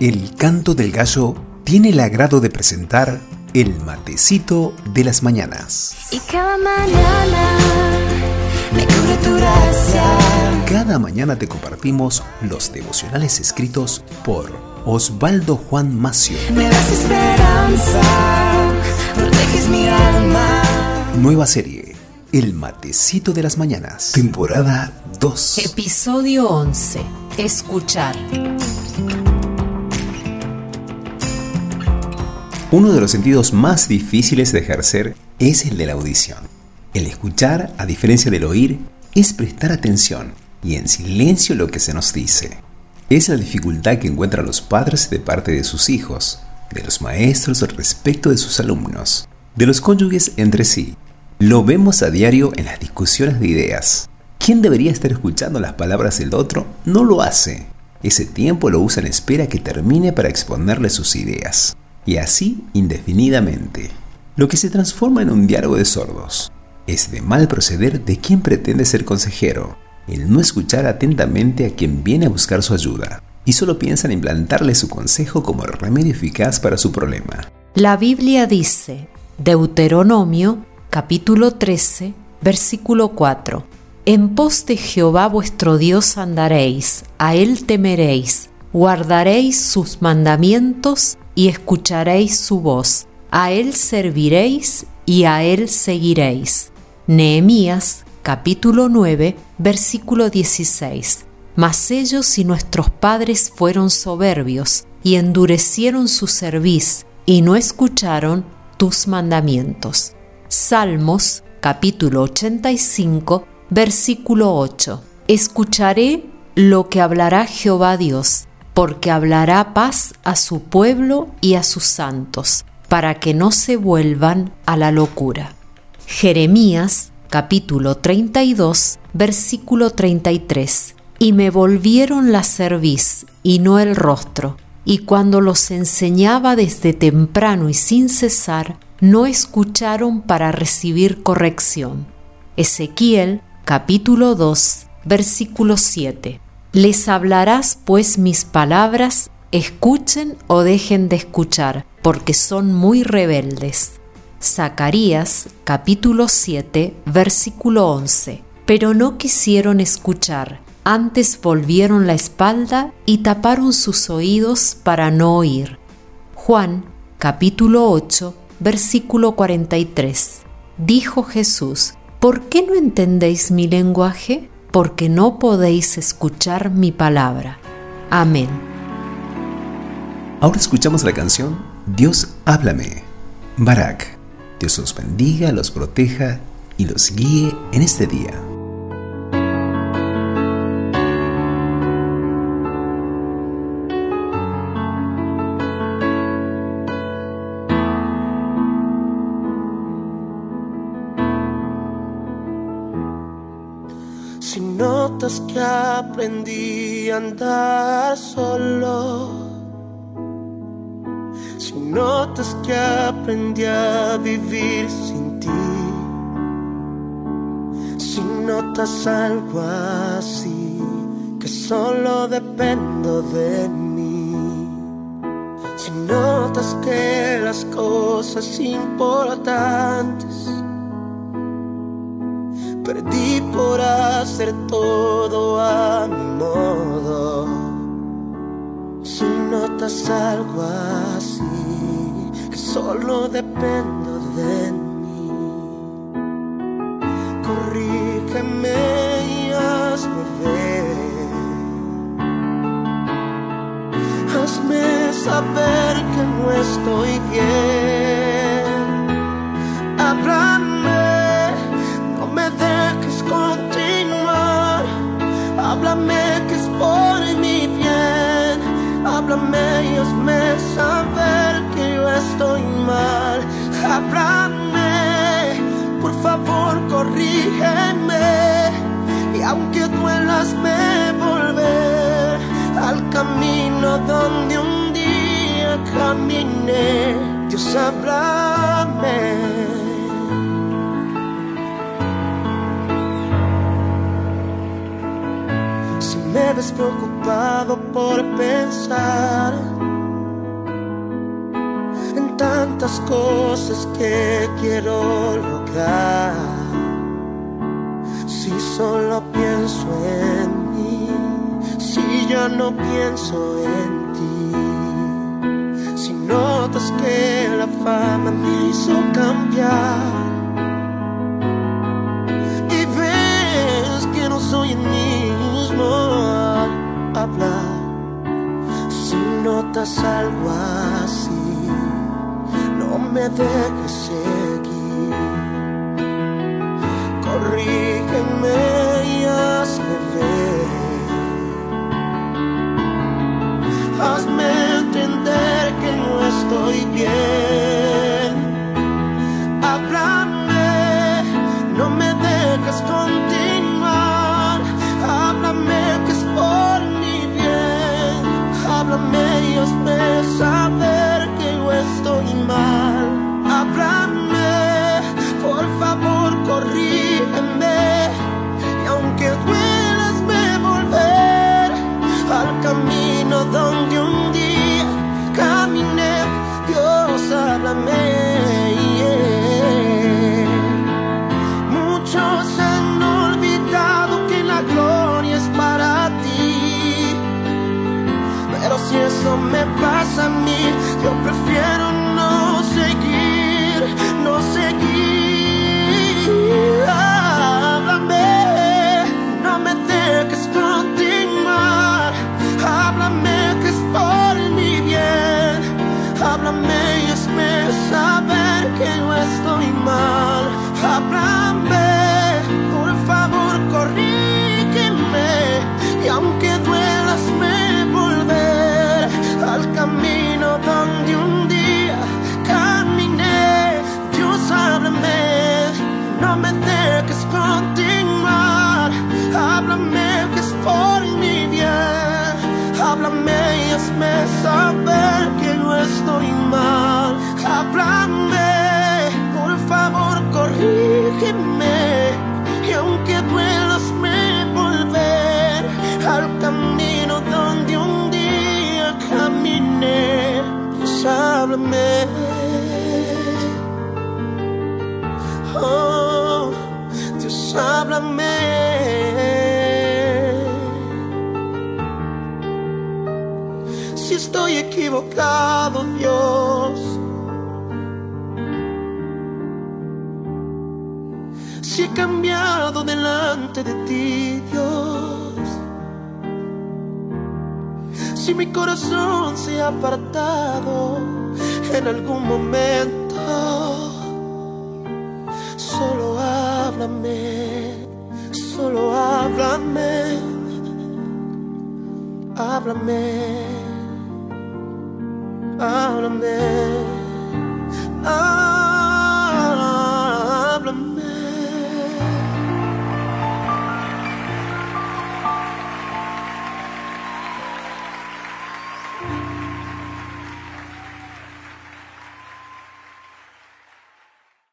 El canto del gallo tiene el agrado de presentar el matecito de las mañanas. Y cada mañana me cubre tu gracia. Cada mañana te compartimos los devocionales escritos por Osvaldo Juan Macio. Me das esperanza, proteges mi alma. Nueva serie, El matecito de las mañanas, temporada 2. Episodio 11. Escuchar. Uno de los sentidos más difíciles de ejercer es el de la audición. El escuchar, a diferencia del oír, es prestar atención y en silencio lo que se nos dice. Es la dificultad que encuentran los padres de parte de sus hijos, de los maestros respecto de sus alumnos, de los cónyuges entre sí. Lo vemos a diario en las discusiones de ideas. ¿Quién debería estar escuchando las palabras del otro? No lo hace. Ese tiempo lo usa en espera que termine para exponerle sus ideas y así indefinidamente, lo que se transforma en un diálogo de sordos. Es de mal proceder de quien pretende ser consejero, el no escuchar atentamente a quien viene a buscar su ayuda, y solo piensa en implantarle su consejo como remedio eficaz para su problema. La Biblia dice, Deuteronomio capítulo 13, versículo 4, En pos de Jehová vuestro Dios andaréis, a él temeréis, guardaréis sus mandamientos y escucharéis su voz. A él serviréis y a él seguiréis. Nehemías capítulo 9 versículo 16. Mas ellos y nuestros padres fueron soberbios y endurecieron su cerviz y no escucharon tus mandamientos. Salmos capítulo 85 versículo 8. Escucharé lo que hablará Jehová Dios porque hablará paz a su pueblo y a sus santos, para que no se vuelvan a la locura. Jeremías capítulo 32 versículo 33 Y me volvieron la cerviz y no el rostro, y cuando los enseñaba desde temprano y sin cesar, no escucharon para recibir corrección. Ezequiel capítulo 2 versículo 7 les hablarás pues mis palabras, escuchen o dejen de escuchar, porque son muy rebeldes. Zacarías capítulo 7 versículo 11. Pero no quisieron escuchar, antes volvieron la espalda y taparon sus oídos para no oír. Juan capítulo 8 versículo 43. Dijo Jesús, ¿por qué no entendéis mi lenguaje? Porque no podéis escuchar mi palabra. Amén. Ahora escuchamos la canción Dios háblame. Barak, Dios los bendiga, los proteja y los guíe en este día. Notas que aprendí a andar solo. Si notas que aprendí a vivir sin ti. Si notas algo así, que solo dependo de mí. Si notas que las cosas importantes Perdí por hacer todo a mi modo. Si notas algo así, que solo dependo de mí, corrígeme y hazme ver. donde un día caminé, Dios háblame. Si me ves preocupado por pensar en tantas cosas que quiero lograr, si solo pienso en si ya no pienso en ti? Si notas que la fama me hizo cambiar y ves que no soy el mismo al hablar, si notas algo así, no me dejes seguir. Corrí eso me pasa a mí. Yo prefiero háblame. Oh, Dios, háblame. Si estoy equivocado, Dios. Si he cambiado delante de ti, Dios si mi corazón se ha apartado en algún momento. Solo háblame, solo háblame, háblame, háblame.